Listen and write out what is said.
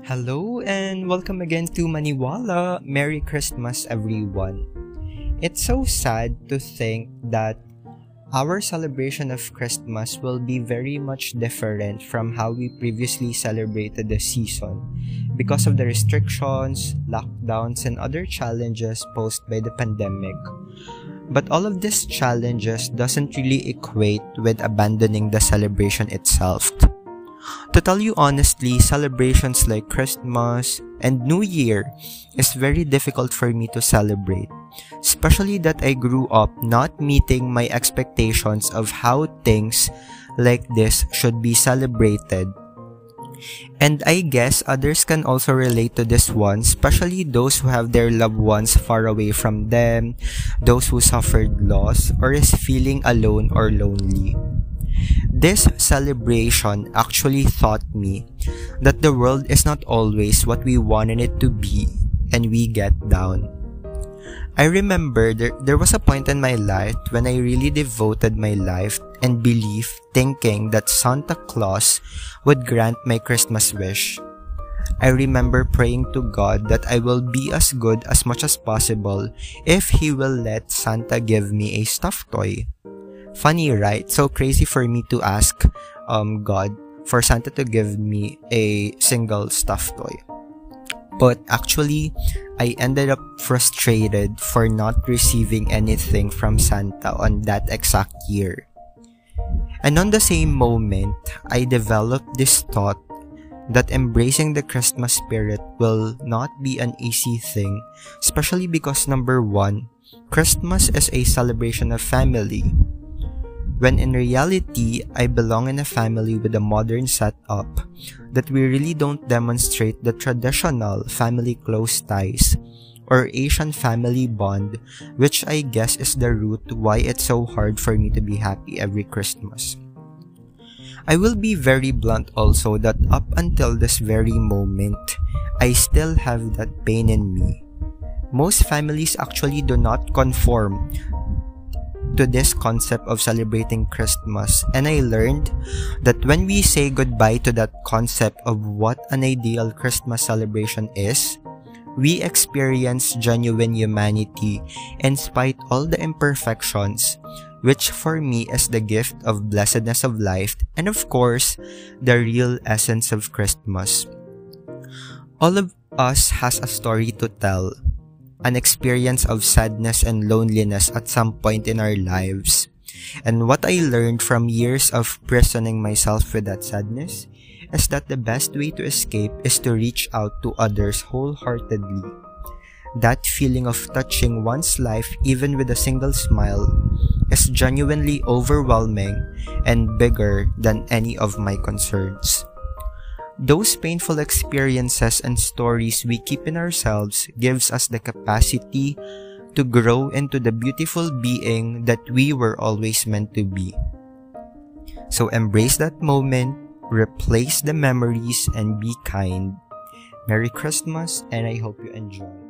Hello and welcome again to Maniwala. Merry Christmas, everyone. It's so sad to think that our celebration of Christmas will be very much different from how we previously celebrated the season because of the restrictions, lockdowns, and other challenges posed by the pandemic. But all of these challenges doesn't really equate with abandoning the celebration itself. To tell you honestly, celebrations like Christmas and New Year is very difficult for me to celebrate. Especially that I grew up not meeting my expectations of how things like this should be celebrated. And I guess others can also relate to this one, especially those who have their loved ones far away from them, those who suffered loss, or is feeling alone or lonely. This celebration actually taught me that the world is not always what we wanted it to be and we get down. I remember there, there was a point in my life when I really devoted my life and belief thinking that Santa Claus would grant my Christmas wish. I remember praying to God that I will be as good as much as possible if He will let Santa give me a stuffed toy. Funny, right? So crazy for me to ask um, God for Santa to give me a single stuffed toy. But actually, I ended up frustrated for not receiving anything from Santa on that exact year. And on the same moment, I developed this thought that embracing the Christmas spirit will not be an easy thing, especially because number one, Christmas is a celebration of family when in reality, I belong in a family with a modern setup that we really don't demonstrate the traditional family close ties or Asian family bond, which I guess is the root why it's so hard for me to be happy every Christmas. I will be very blunt also that up until this very moment, I still have that pain in me. Most families actually do not conform to this concept of celebrating Christmas and I learned that when we say goodbye to that concept of what an ideal Christmas celebration is, we experience genuine humanity in spite all the imperfections, which for me is the gift of blessedness of life and of course, the real essence of Christmas. All of us has a story to tell an experience of sadness and loneliness at some point in our lives. And what I learned from years of prisoning myself with that sadness is that the best way to escape is to reach out to others wholeheartedly. That feeling of touching one's life even with a single smile is genuinely overwhelming and bigger than any of my concerns. Those painful experiences and stories we keep in ourselves gives us the capacity to grow into the beautiful being that we were always meant to be. So embrace that moment, replace the memories, and be kind. Merry Christmas, and I hope you enjoy.